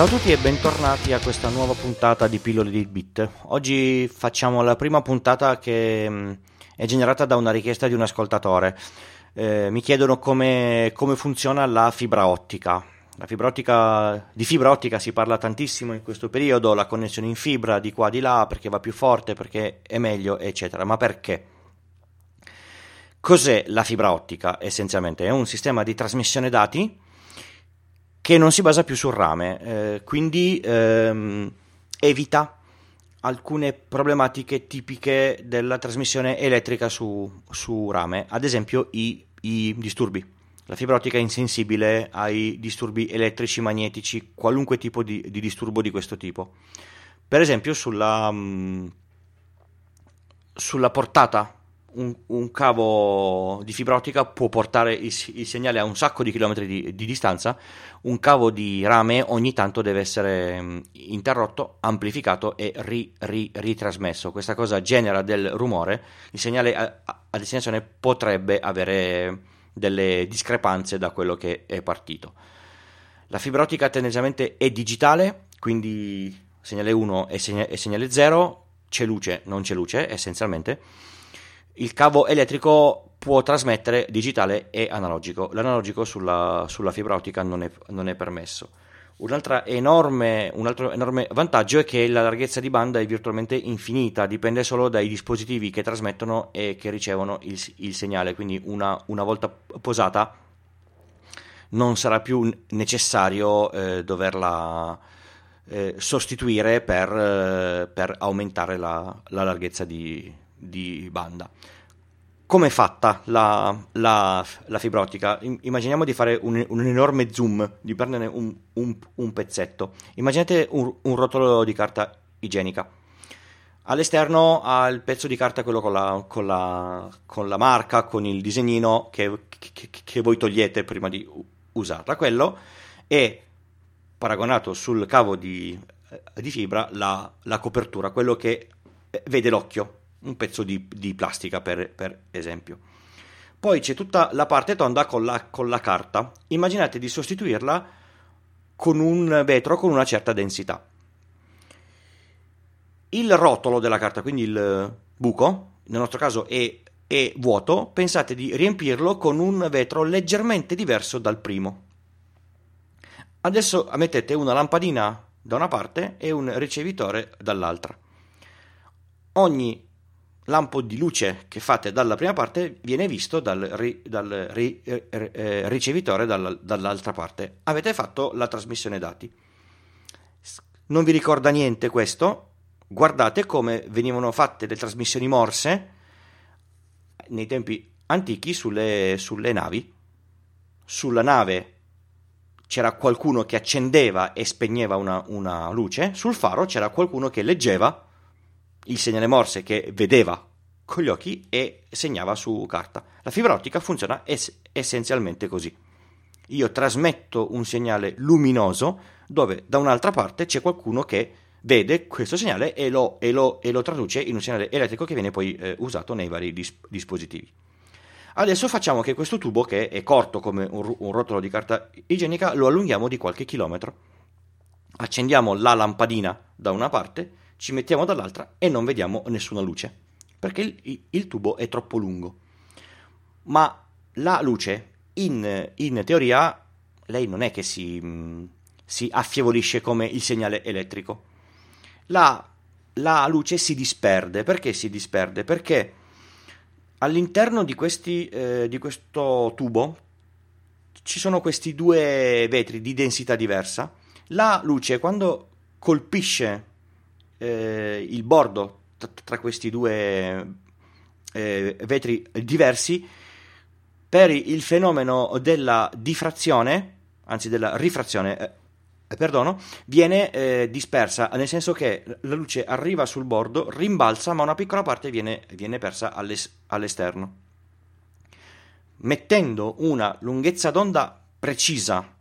Ciao a tutti e bentornati a questa nuova puntata di Pillole di Bit. Oggi facciamo la prima puntata che mh, è generata da una richiesta di un ascoltatore. Eh, mi chiedono come, come funziona la fibra ottica. La fibra ottica, di fibra ottica si parla tantissimo in questo periodo, la connessione in fibra di qua di là perché va più forte, perché è meglio, eccetera. Ma perché? Cos'è la fibra ottica essenzialmente? È un sistema di trasmissione dati che non si basa più sul rame, eh, quindi ehm, evita alcune problematiche tipiche della trasmissione elettrica su, su rame, ad esempio i, i, disturbi. La fibra ottica è insensibile ai disturbi elettrici, magnetici, qualunque tipo di, di disturbo di questo tipo. Per esempio sulla, mm, sulla portata un, un, cavo di fibra ottica può portare il, il, segnale a un sacco di chilometri di, di, distanza, un cavo di rame ogni tanto deve essere mm, interrotto, amplificato e ri, ri, ritrasmesso. Questa cosa genera del rumore, il segnale a, a destinazione potrebbe avere delle discrepanze da quello che è partito. La fibra ottica tendenzialmente è digitale, quindi segnale 1 e segnale, segnale 0, c'è luce, non c'è luce essenzialmente il cavo elettrico può trasmettere digitale e analogico. L'analogico sulla, sulla fibra ottica non è, non è permesso. Enorme, un altro enorme vantaggio è che la larghezza di banda è virtualmente infinita, dipende solo dai dispositivi che trasmettono e che ricevono il, il segnale, quindi una, una, volta posata non sarà più necessario eh, doverla eh, sostituire per, eh, per, aumentare la, la larghezza di, di banda. Come è fatta la, la, la, fibra ottica? Immaginiamo di fare un, un enorme zoom, di prendere un, un, un pezzetto. Immaginate un, rotolo di carta igienica. All'esterno ha il pezzo di carta, quello con la, con la, con la marca, con il disegnino che, che, che, voi togliete prima di usarla. Quello è paragonato sul cavo di, di fibra la, la copertura, quello che vede l'occhio un pezzo di, di plastica per, per, esempio. Poi c'è tutta la parte tonda con la, con la carta. Immaginate di sostituirla con un vetro con una certa densità. Il rotolo della carta, quindi il buco, nel nostro caso è, è vuoto, pensate di riempirlo con un vetro leggermente diverso dal primo. Adesso mettete una lampadina da una parte e un ricevitore dall'altra. Ogni lampo di luce che fate dalla prima parte viene visto dal, ri, dal ri, eh, eh, ricevitore dalla, dall'altra parte. Avete fatto la trasmissione dati. Non vi ricorda niente questo? Guardate come venivano fatte le trasmissioni morse nei tempi antichi sulle, sulle navi. Sulla nave c'era qualcuno che accendeva e spegneva una, una luce, sul faro c'era qualcuno che leggeva il segnale morse che vedeva con gli occhi e segnava su carta. La fibra ottica funziona es- essenzialmente così. Io trasmetto un segnale luminoso dove da un'altra parte c'è qualcuno che vede questo segnale e lo, e lo, e lo traduce in un segnale elettrico che viene poi eh, usato nei vari dis- dispositivi. Adesso facciamo che questo tubo, che è corto come un, un rotolo di carta igienica, lo allunghiamo di qualche chilometro. Accendiamo la lampadina da una parte ci mettiamo dall'altra e non vediamo nessuna luce, perché il, il tubo è troppo lungo. Ma la luce, in, in teoria, lei non è che si, si, affievolisce come il segnale elettrico. La, la luce si disperde. Perché si disperde? Perché all'interno di, questi, eh, di questo tubo ci sono questi due vetri di densità diversa. La luce, quando colpisce eh, il bordo t- tra questi due eh, vetri diversi per il fenomeno della diffrazione, anzi della rifrazione, eh, perdono, viene eh, dispersa, nel senso che la luce arriva sul bordo, rimbalza, ma una piccola parte viene, viene persa all'es- all'esterno. Mettendo una lunghezza d'onda precisa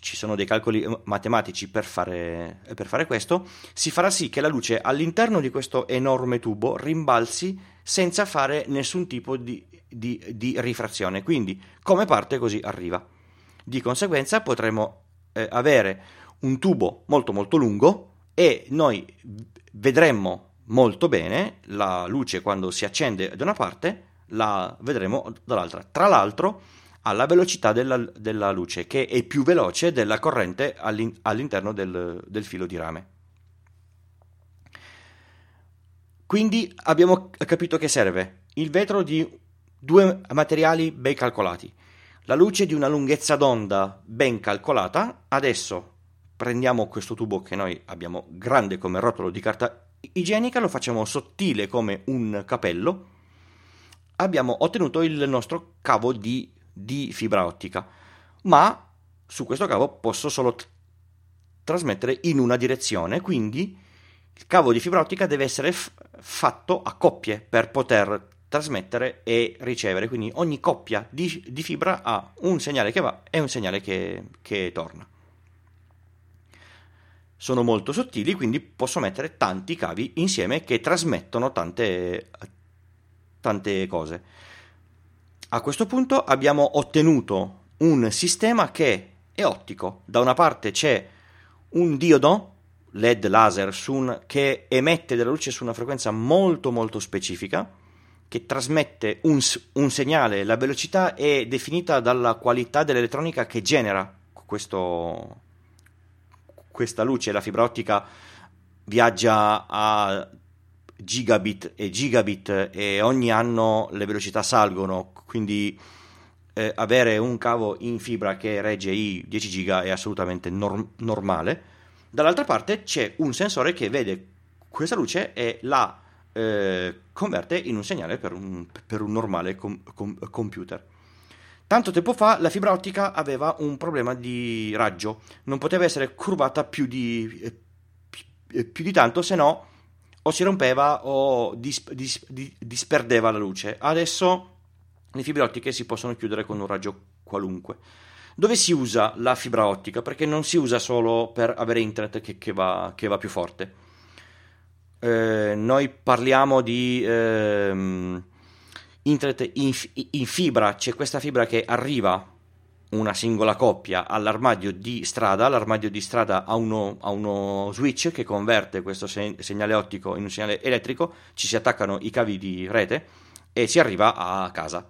ci sono dei calcoli eh, matematici per fare, per fare, questo, si farà sì che la luce all'interno di questo enorme tubo rimbalzi senza fare nessun tipo di, di, di rifrazione. Quindi, come parte, così arriva. Di conseguenza, potremo eh, avere un tubo molto molto lungo e noi vedremmo molto bene la luce quando si accende da una parte, la vedremo dall'altra. Tra l'altro alla velocità della, della luce che è più veloce della corrente all'in, all'interno del, del filo di rame. Quindi abbiamo capito che serve il vetro di due materiali ben calcolati, la luce di una lunghezza d'onda ben calcolata. Adesso prendiamo questo tubo che noi abbiamo grande come rotolo di carta igienica, lo facciamo sottile come un capello. Abbiamo ottenuto il nostro cavo di, di fibra ottica, ma su questo cavo posso solo t- trasmettere in una direzione, quindi il cavo di fibra ottica deve essere f- fatto a coppie per poter trasmettere e ricevere, quindi ogni coppia di, di fibra ha un segnale che va e un segnale che, che torna. Sono molto sottili, quindi posso mettere tanti cavi insieme che trasmettono tante, tante cose. A questo punto abbiamo ottenuto un sistema che è ottico. Da una parte c'è un diodo LED laser un, che emette della luce su una frequenza molto molto specifica che trasmette un, un, segnale, la velocità è definita dalla qualità dell'elettronica che genera questo, questa luce, la fibra ottica viaggia a gigabit e gigabit e ogni anno le velocità salgono, quindi eh, avere un cavo in fibra che regge i 10 giga è assolutamente norm- normale. Dall'altra parte c'è un sensore che vede questa luce e la eh, converte in un segnale per un, per un normale com, com, computer. Tanto tempo fa la fibra ottica aveva un problema di raggio, non poteva essere curvata più di, eh, più di tanto, se no o si rompeva o dis, dis, dis, disperdeva la luce. Adesso le fibre ottiche si possono chiudere con un raggio qualunque. Dove si usa la fibra ottica? Perché non si usa solo per avere internet che, che, va, che va più forte eh, noi parliamo di ehm, internet in, in, fibra, c'è questa fibra che arriva una singola coppia all'armadio di strada, l'armadio di strada ha uno, ha uno switch che converte questo segnale ottico in un segnale elettrico, ci si attaccano i cavi di rete e si arriva a casa.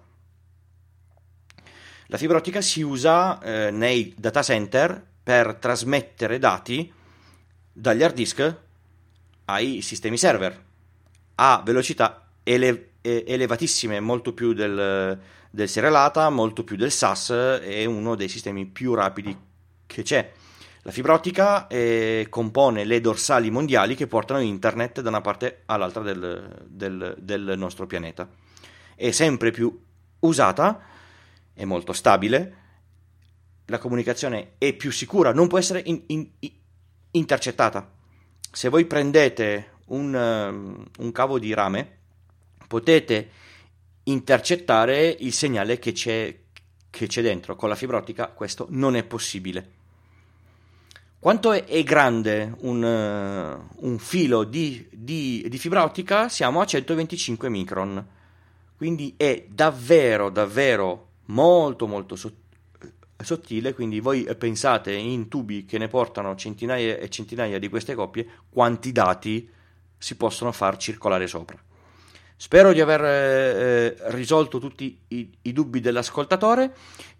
La fibra ottica si usa eh, nei data center per trasmettere dati dagli hard disk ai sistemi server a velocità ele- elevatissime, molto più del, del Serialata, molto più del SAS, è uno dei sistemi più rapidi che c'è. La fibra ottica eh, compone le dorsali mondiali che portano internet da una parte all'altra del, del, del nostro pianeta. È sempre più usata, è molto stabile, la comunicazione è più sicura, non può essere in, in, intercettata se voi prendete un, um, un cavo di rame, potete intercettare il segnale che c'è, che c'è dentro. Con la fibra ottica questo non è possibile. Quanto è, è grande un, uh, un filo di, di, di, fibra ottica? Siamo a 125 micron, quindi è davvero, davvero molto, molto sottile sottile, quindi voi pensate in tubi che ne portano centinaia e centinaia di queste coppie, quanti dati si possono far circolare sopra. Spero di aver eh, risolto tutti i, i, dubbi dell'ascoltatore.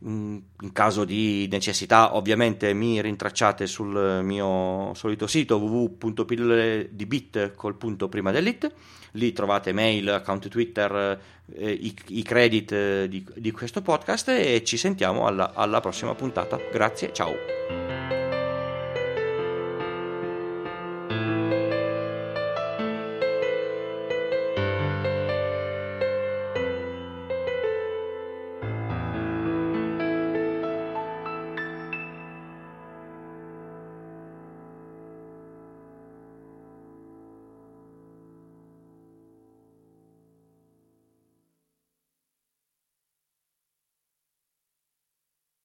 Mm, in caso di necessità, ovviamente mi rintracciate sul mio solito sito www.pillole col punto prima dell'it. Lì trovate mail, account Twitter, eh, i, i, credit eh, di, di, questo podcast e ci sentiamo alla, alla prossima puntata. Grazie, ciao.